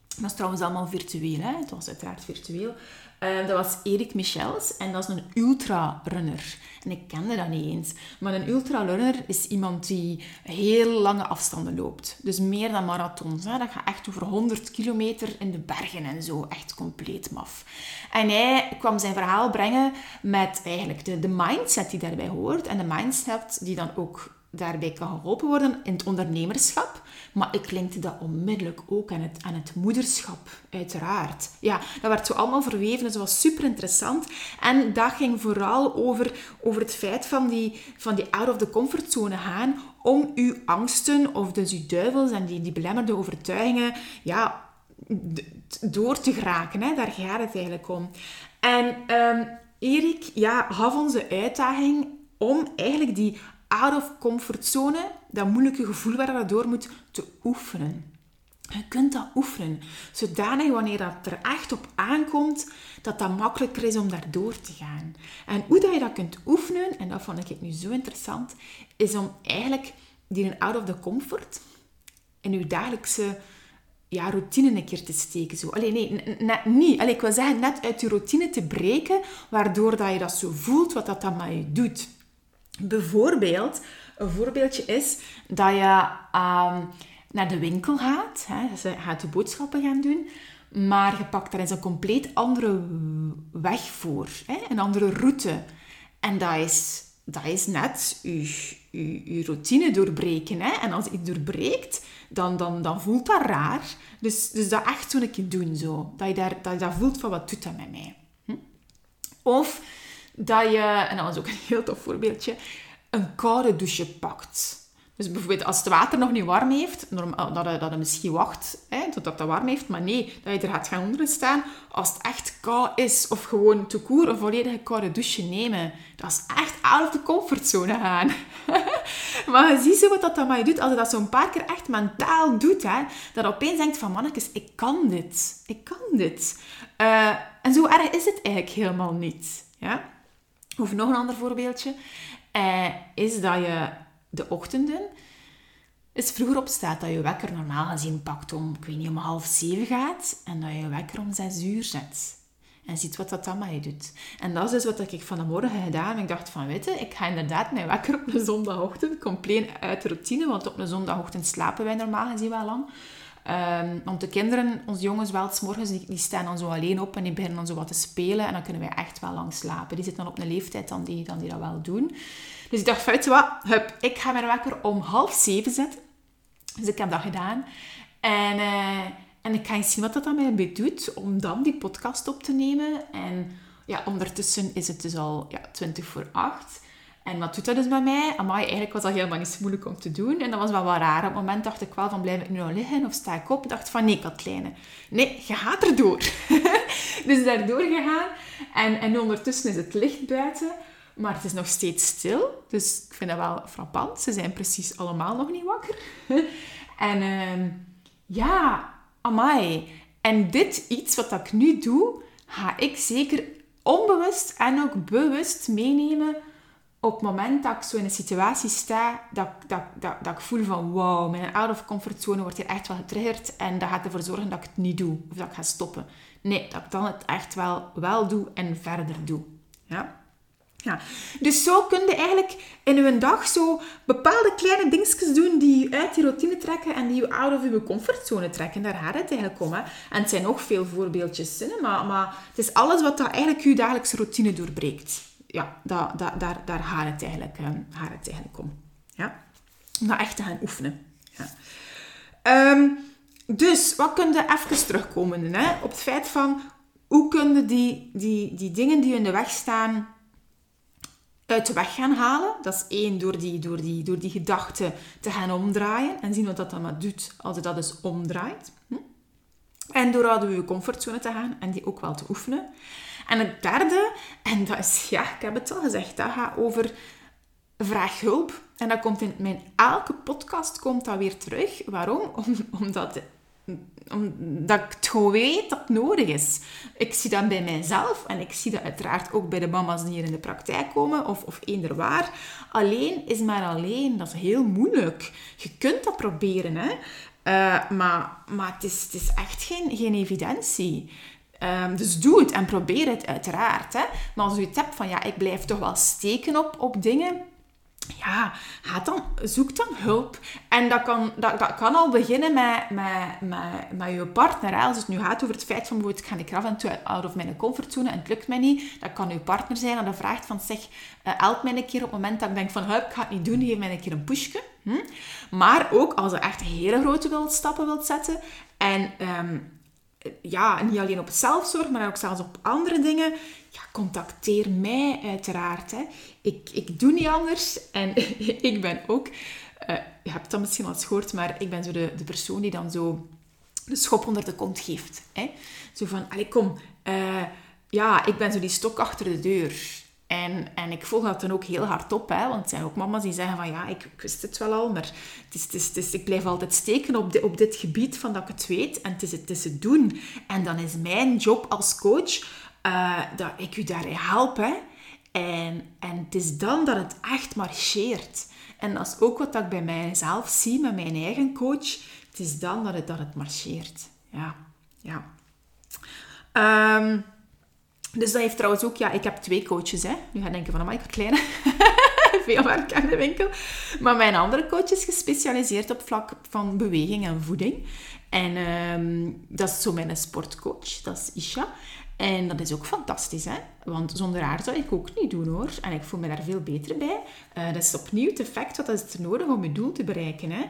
Speaker 1: Dat was trouwens allemaal virtueel, hè? het was uiteraard virtueel. Ehm, dat was Erik Michels en dat is een ultrarunner. En ik kende dat niet eens. Maar een ultrarunner is iemand die heel lange afstanden loopt. Dus meer dan marathons. Hè. Dat gaat echt over 100 kilometer in de bergen en zo. Echt compleet maf. En hij kwam zijn verhaal brengen met eigenlijk de, de mindset die daarbij hoort. En de mindset die dan ook daarbij kan geholpen worden in het ondernemerschap. Maar ik linkte dat onmiddellijk ook aan het, aan het moederschap, uiteraard. Ja, dat werd zo allemaal verweven, dat was super interessant. En dat ging vooral over, over het feit van die, van die out of the comfortzone gaan, om uw angsten, of dus uw duivels en die, die belemmerde overtuigingen, ja, door te geraken. Hè? Daar gaat het eigenlijk om. En um, Erik ja, gaf onze uitdaging om eigenlijk die out of comfortzone, dat moeilijke gevoel waar je door moet, te oefenen. Je kunt dat oefenen, zodanig wanneer dat er echt op aankomt, dat dat makkelijker is om daar door te gaan. En hoe dat je dat kunt oefenen, en dat vond ik nu zo interessant, is om eigenlijk die out of the comfort in je dagelijkse ja, routine een keer te steken. Zo. Nee, net niet. Allee, ik wil zeggen, net uit je routine te breken, waardoor dat je dat zo voelt, wat dat dan met je doet. Bijvoorbeeld, een voorbeeldje is dat je um, naar de winkel gaat. Hè, je gaat de boodschappen gaan doen. Maar je pakt daar eens een compleet andere weg voor. Hè, een andere route. En dat is, dat is net je, je, je routine doorbreken. Hè. En als je doorbreekt, dan, dan, dan voelt dat raar. Dus, dus dat echt zo'n keer doen. Zo. Dat, je daar, dat dat voelt van wat doet dat met mij. Hm? Of dat je, en dat was ook een heel tof voorbeeldje, een koude douche pakt. Dus bijvoorbeeld als het water nog niet warm heeft, normaal, dat, je, dat misschien wacht hè, totdat het warm heeft, maar nee, dat je er gaat gaan onder staan als het echt koud is. Of gewoon te koer een volledige koude douche nemen. Dat is echt out of de comfortzone gaan. maar je ziet zo wat dat dan je doet, als je dat zo'n paar keer echt mentaal doet, hè, dat je opeens denkt van mannetjes, ik kan dit. Ik kan dit. Uh, en zo erg is het eigenlijk helemaal niet. Ja? Of nog een ander voorbeeldje. Eh, is dat je de ochtenden is vroeger opstaat. Dat je wekker normaal gezien pakt om, ik weet niet, om half zeven gaat. En dat je wekker om zes uur zet. En ziet wat dat dan met je doet. En dat is dus wat ik van de morgen gedaan. Ik dacht van, weet je, ik ga inderdaad mijn wekker op een zondagochtend. Compleet uit de routine. Want op een zondagochtend slapen wij normaal gezien wel lang. Um, want de kinderen, onze jongens wel, morgens, die, staan dan zo alleen op en die beginnen dan zo wat te spelen. En dan kunnen wij echt wel lang slapen. Die zitten dan op een leeftijd dan die, dan die dat wel doen. Dus ik dacht, weet wat, hup, ik ga mijn wekker om half zeven zetten. Dus ik heb dat gedaan. En, uh, en ik ga eens zien wat dat aan mij doet om dan die podcast op te nemen. En ja, ondertussen is het dus al ja, 20 voor 8. En wat doet dat dus met mij? Amai, eigenlijk was dat helemaal niet zo moeilijk om te doen. En dat was wel wat raar. Op het moment dacht ik wel van, blijf ik nu nog liggen of sta ik op? Ik dacht van, nee, Katlijne. Nee, je gaat erdoor. dus daardoor gegaan. En, en ondertussen is het licht buiten. Maar het is nog steeds stil. Dus ik vind dat wel frappant. Ze zijn precies allemaal nog niet wakker. en uh, ja, amai. En dit iets wat ik nu doe, ga ik zeker onbewust en ook bewust meenemen op het moment dat ik zo in een situatie sta, dat, dat, dat, dat ik voel van wow, mijn out of comfortzone wordt hier echt wel getriggerd en dat gaat ervoor zorgen dat ik het niet doe of dat ik ga stoppen. Nee, dat ik dan het echt wel, wel doe en verder doe. Ja? Ja. Dus zo kun je eigenlijk in uw dag zo bepaalde kleine dingetjes doen die je uit die routine trekken en die je out of je comfortzone trekken. Daar gaat het eigenlijk om. Hè. En het zijn nog veel voorbeeldjes, maar, maar het is alles wat dat eigenlijk je dagelijkse routine doorbreekt. Ja, dat, daar, daar gaat, het eigenlijk, uh, gaat het eigenlijk om. Ja. Om dat echt te gaan oefenen. Ja. Um, dus, wat kun je even terugkomen hè, op het feit van hoe kun je die, die, die dingen die in de weg staan uit de weg gaan halen. Dat is één, door die, door die, door die gedachte te gaan omdraaien en zien wat dat dan maar doet als je dat dus omdraait. Hm? En door uit je comfortzone te gaan en die ook wel te oefenen. En het derde, en dat is, ja, ik heb het al gezegd, dat gaat over vraag hulp. En dat komt in mijn elke podcast komt dat weer terug. Waarom? Om, omdat omdat ik het gewoon weet dat het nodig is. Ik zie dat bij mijzelf en ik zie dat uiteraard ook bij de mama's die hier in de praktijk komen of, of eender waar. Alleen is maar alleen, dat is heel moeilijk. Je kunt dat proberen, hè. Uh, maar maar het, is, het is echt geen, geen evidentie. Um, dus doe het en probeer het uiteraard. Hè. Maar als je het hebt van ja, ik blijf toch wel steken op, op dingen ja, ga dan, zoek dan hulp. En dat kan, dat, dat kan al beginnen met, met, met, met je partner. Als het nu gaat over het feit van, ik ga ik af en toe out of mijn comfortzone en het lukt mij niet. Dat kan je partner zijn en dat vraagt van, zeg, uh, help mij een keer op het moment dat ik denk van, ik ga het niet doen, geef mij een keer een pushje. Hm? Maar ook als je echt hele grote stappen wilt zetten en... Um, ja, niet alleen op zelfzorg, maar ook zelfs op andere dingen, ja, contacteer mij uiteraard. Hè. Ik, ik doe niet anders en ik ben ook, uh, je hebt dat misschien al eens gehoord, maar ik ben zo de, de persoon die dan zo de schop onder de kont geeft. Hè. Zo van, allee kom, uh, ja, ik ben zo die stok achter de deur. En, en ik volg dat dan ook heel hard op, hè, want er zijn ook mama's die zeggen van ja, ik, wist het wel al, maar het is, het is, het is, ik blijf altijd steken op, op dit gebied van dat ik het weet en het is, het is het doen. En dan is mijn job als coach uh, dat ik u daarin help. Hè. En, en het is dan dat het echt marcheert. En dat is ook wat ik bij mijzelf zie met mijn eigen coach. Het is dan dat het, dat het marcheert. Ja, ja. Um, dus dat heeft trouwens ook, ja, ik heb twee coaches. Hè. Nu ga denken van, amai, ik kleine. Veel werk aan de winkel. Maar mijn andere coach is gespecialiseerd op vlak van beweging en voeding. En um, dat is zo mijn sportcoach, dat is Isha. En dat is ook fantastisch, hè? Want zonder haar zou ik ook niet doen, hoor. En ik voel me daar veel beter bij. Uh, dat is opnieuw het effect wat is er nodig om je doel te bereiken, hè?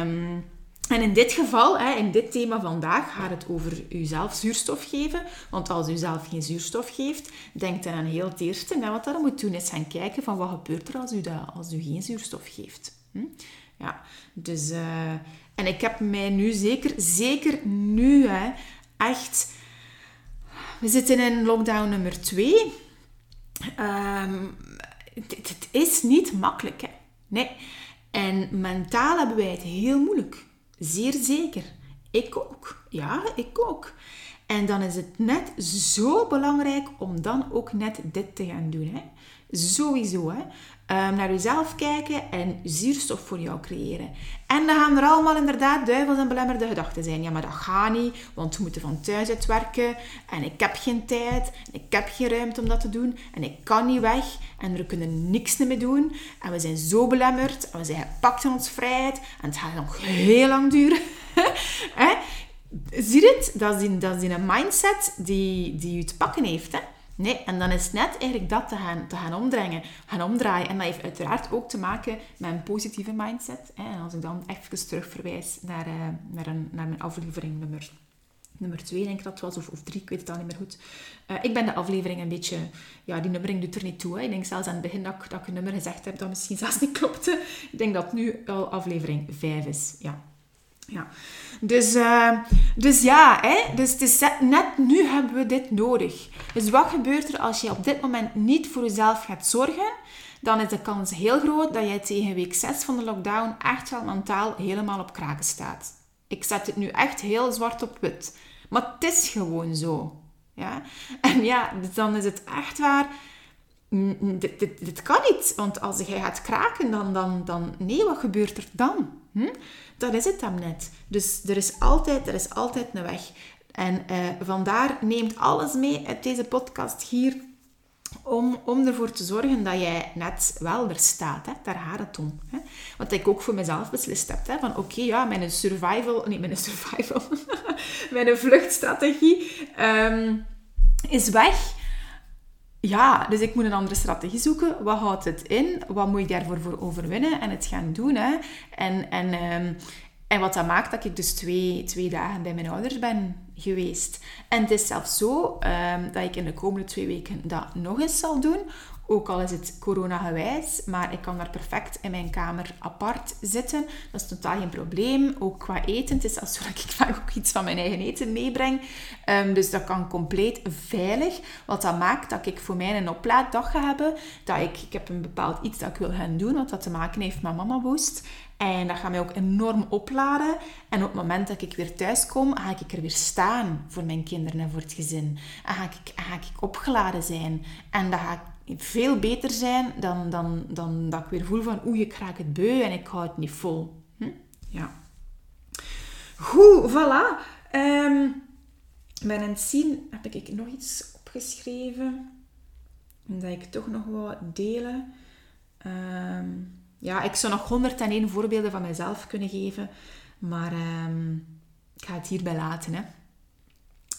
Speaker 1: Um, en in dit geval, in dit thema vandaag, gaat het over uzelf zuurstof geven. Want als u zelf geen zuurstof geeft, denkt dan aan heel het eerste. En wat dat moet doen, is gaan kijken van wat gebeurt er als u, dat, als u geen zuurstof geeft. Hm? Ja, dus... Uh, en ik heb mij nu zeker, zeker nu, hè, echt... We zitten in lockdown nummer 2. Um, ehm, het, is niet makkelijk, hè. Nee. En mentaal hebben wij het heel moeilijk. Zeer zeker. Ik ook. Ja, ik ook. En dan is het net zo belangrijk om dan ook net dit te gaan doen. Hè? Sowieso. Hè? Um, naar jezelf kijken en zuurstof voor jou creëren. En dan gaan er allemaal inderdaad duivels en belemmerde gedachten zijn. Ja, maar dat gaat niet, want we moeten van thuis uit werken. En ik heb geen tijd. En ik heb geen ruimte om dat te doen. En ik kan niet weg. En we kunnen niks meer doen. En we zijn zo belemmerd. En we zijn gepakt in ons vrijheid. En het gaat nog heel lang duren. Zie je? Dat is, in, dat een mindset die, die je te pakken heeft. Hè? Nee, en dan is net eigenlijk dat te gaan, te gaan omdringen, gaan omdraaien. En dat heeft uiteraard ook te maken met een positieve mindset. Hè. En als ik dan even terugverwijs naar, uh, naar, een, naar mijn aflevering nummer, nummer twee, denk ik dat was, of, of drie, ik weet het al niet meer goed. Uh, ik ben de aflevering een beetje... Ja, die nummering doet er niet toe. Hè. Ik denk zelfs aan het begin dat ik, dat een nummer gezegd heb dat misschien zelfs niet klopte. Ik denk dat nu al aflevering vijf is. Ja, ja. Dus, uh, dus ja, hè? Dus het is net nu hebben we dit nodig. Dus wat gebeurt er als je op dit moment niet voor jezelf gaat zorgen? Dan is de kans heel groot dat jij tegen week 6 van de lockdown echt wel mentaal helemaal op kraken staat. Ik zet het nu echt heel zwart op wit. Maar het is gewoon zo. Ja? En ja, dus dan is het echt waar dit, dit, dit, kan niet. Want als jij gaat kraken, dan, dan, dan... Nee, wat gebeurt er dan? Hm? Dat is het dan net. Dus er is altijd, er is altijd een weg. En uh, vandaar neemt alles mee uit deze podcast hier. om, om ervoor te zorgen dat jij net wel er staat, hè, ter harathon. Hè. Wat ik ook voor mezelf beslist heb. Hè, van oké, ja, mijn survival... Nee, mijn survival. mijn vluchtstrategie ehm, is weg. Ja, dus ik moet een andere strategie zoeken. Wat houdt het in? Wat moet ik daarvoor voor overwinnen? En het gaan doen. Hè. En, en, ehm, en wat dat maakt dat ik dus twee, twee dagen bij mijn ouders ben geweest. En het is zelfs zo um, dat ik in de komende twee weken dat nog eens zal doen. Ook al is het corona-gewijs, maar ik kan daar perfect in mijn kamer apart zitten. Dat is totaal geen probleem. Ook qua eten. Het is zelfs zo dat ik vaak ook iets van mijn eigen eten meebreng. Um, dus dat kan compleet veilig. Wat dat maakt dat ik voor mij een oplaaddag ga hebben. Dat ik, ik heb een bepaald iets dat ik wil gaan doen, wat dat te maken heeft met Mama Boost. En dat gaat mij ook enorm opladen. En op het moment dat ik weer thuis kom, ga ik er weer staan voor mijn kinderen en voor het gezin. En ga ik, ga ik opgeladen zijn. En dat gaat veel beter zijn dan, dan, dan dat ik weer voel van oeh, ik raak het beu en ik hou het niet vol. Hm? Ja. Goed, voilà. Um, ben aan het zien, heb ik nog iets opgeschreven dat ik toch nog wil delen. Um, ja, ik zou nog 101 voorbeelden van mezelf kunnen geven, maar um, ik ga het hierbij laten. Hè.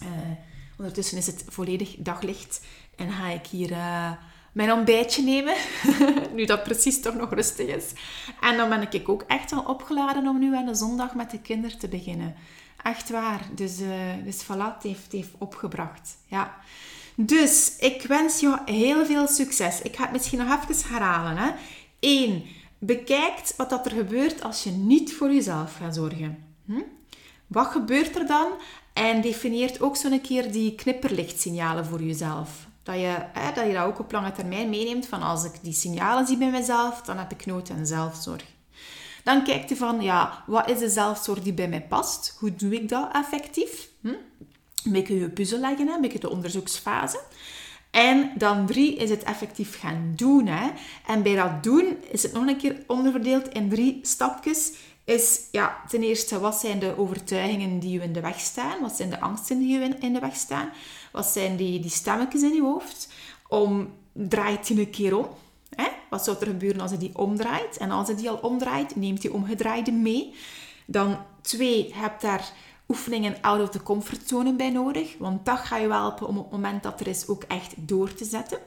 Speaker 1: Uh, ondertussen is het volledig daglicht en ga ik hier uh, mijn ontbijtje nemen, nu dat precies toch nog rustig is. En dan ben ik ook echt wel opgeladen om nu aan de zondag met de kinderen te beginnen. Echt waar. Dus, uh, dus voilà, heeft, het heeft opgebracht. Ja. Dus ik wens je heel veel succes. Ik ga het misschien nog even herhalen. Hè. Eén bekijkt wat dat er gebeurt als je niet voor jezelf gaat zorgen. Hm? Wat gebeurt er dan? En definieert ook zo'n keer die knipperlichtsignalen voor jezelf. Dat je, dat je dat ook op lange termijn meeneemt van als ik die signalen zie bij mezelf, dan heb ik nood aan zelfzorg. Dan kijkt je van, ja, wat is de zelfzorg die bij mij past? Hoe doe ik dat effectief? Hm? Een beetje je puzzel leggen, hè? een beetje de onderzoeksfase. En dan drie is het effectief gaan doen. Hè? En bij dat doen is het nog een keer onderverdeeld in drie stapjes. Is ja, ten eerste, wat zijn de overtuigingen die je in de weg staan? Wat zijn de angsten die je in de weg staan? Wat zijn die, die stemmetjes in je hoofd? Om, draait je een keer om. Hè? Wat zou er gebeuren als je die omdraait? En als je die al omdraait, neemt die omgedraaide mee. Dan twee, je hebt daar oefeningen out of the comfortzone bij nodig. Want dat ga je helpen om op het moment dat er is ook echt door te zetten.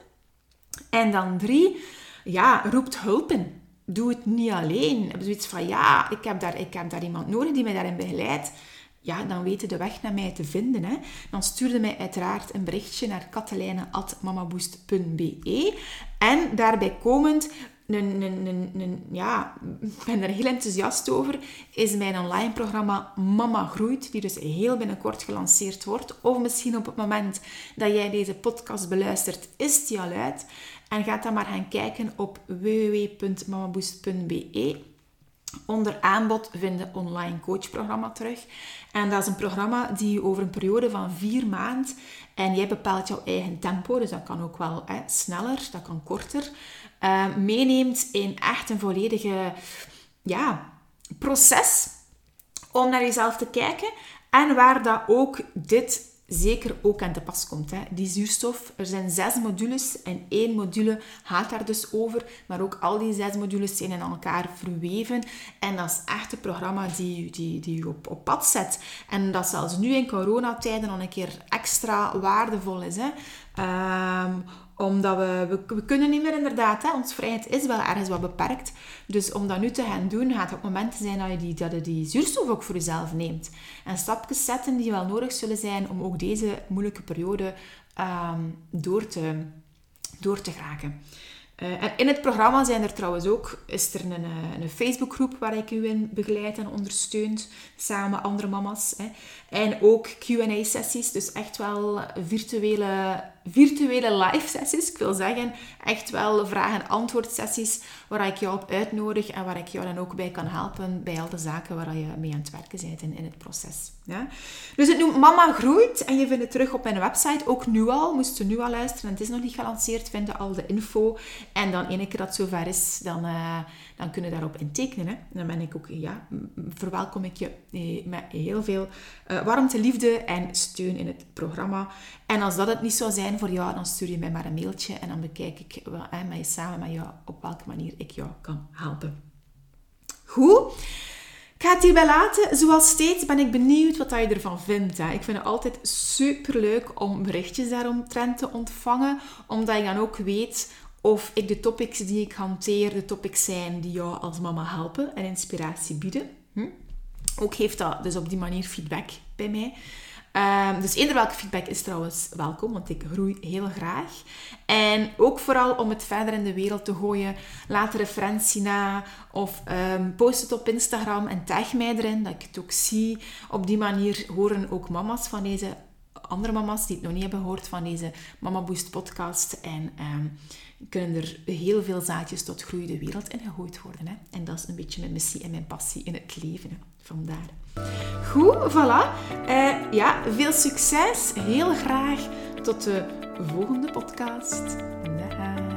Speaker 1: En dan drie, ja, roept hulp in. Doe het niet alleen. Heb zoiets van, ja, ik heb, daar, ik heb daar iemand nodig die mij daarin begeleidt. Ja, dan weten de weg naar mij te vinden. Hè. Dan stuurde mij uiteraard een berichtje naar katelijne.mamaboost.be. En daarbij komend een, ja, ik ben er heel enthousiast over, is mijn online programma Mama Groeit, die dus heel binnenkort gelanceerd wordt. Of misschien op het moment dat jij deze podcast beluistert, is die al uit. En ga dan maar gaan kijken op www.mamaboost.be. Onder aanbod vinden online coachprogramma terug. En dat is een programma die over een periode van vier maanden en jij bepaalt jouw eigen tempo, dus dat kan ook wel hè, sneller, dat kan korter. Uh, meeneemt in echt een volledige ja, proces om naar jezelf te kijken. En waar dat ook dit zeker ook aan te pas komt. Hè. Die zuurstof, er zijn zes modules en één module gaat daar dus over. Maar ook al die zes modules zijn in elkaar verweven. En dat is echt een programma die, die, die je op, op pad zet. En dat zelfs nu in coronatijden nog een keer extra waardevol is. Hè. Um, omdat we, we, kunnen niet meer inderdaad, hè, onze vrijheid is wel ergens wat beperkt. Dus om dat nu te gaan doen, gaat het momenten zijn dat je die, die zuurstof ook voor jezelf neemt. En stapjes zetten die wel nodig zullen zijn om ook deze moeilijke periode um, door, te, door te geraken. Uh, en in het programma zijn er trouwens ook, is er een, eh, een Facebookgroep waar ik u in begeleid en ondersteunt, samen met andere mama's. Hè. En ook Q&A-sessies, dus echt wel virtuele virtuele live sessies. Ik wil zeggen, echt wel vraag-en-antwoord sessies waar ik jou op uitnodig en waar ik jou dan ook bij kan helpen bij al de zaken waar je mee aan het werken bent in, in het proces. Ja? Dus het noemt Mama Groeit en je vindt het terug op mijn website, ook nu al. Moest je nu al luisteren en het is nog niet gelanceerd, vind je al de info. En dan ene keer dat zover is, dan, uh, dan kun je daarop in tekenen. Hè. Dan ben ik ook, ja, verwelkom ik je eh, met heel veel uh, warmte, liefde en steun in het programma. En als dat het niet zou zijn voor jou, dan stuur je mij maar een mailtje en dan bekijk ik hè, met je, samen met jou op welke manier ik jou kan helpen. Goed. Ik ga het hierbij laten. Zoals steeds ben ik benieuwd wat je ervan vindt. Hè. Ik vind het altijd super leuk om berichtjes daaromtrent te ontvangen, omdat ik dan ook weet of ik de topics die ik hanteer, de topics zijn die jou als mama helpen en inspiratie bieden. Hm? Ook geeft dat dus op die manier feedback bij mij. Um, dus eender welke feedback is trouwens welkom, want ik groei heel graag. En ook vooral om het verder in de wereld te gooien. Laat een referentie na of um, post het op Instagram en tag mij erin, dat ik het ook zie. Op die manier horen ook mama's van deze andere mama's die het nog niet hebben gehoord van deze Mama Boost podcast. En um, kunnen er heel veel zaadjes tot groei de wereld in gegooid worden. Hè? En dat is een beetje mijn missie en mijn passie in het leven. Hè? Vandaar. Goed, voilà. Uh, ja, veel succes. Heel graag tot de volgende podcast. Dag.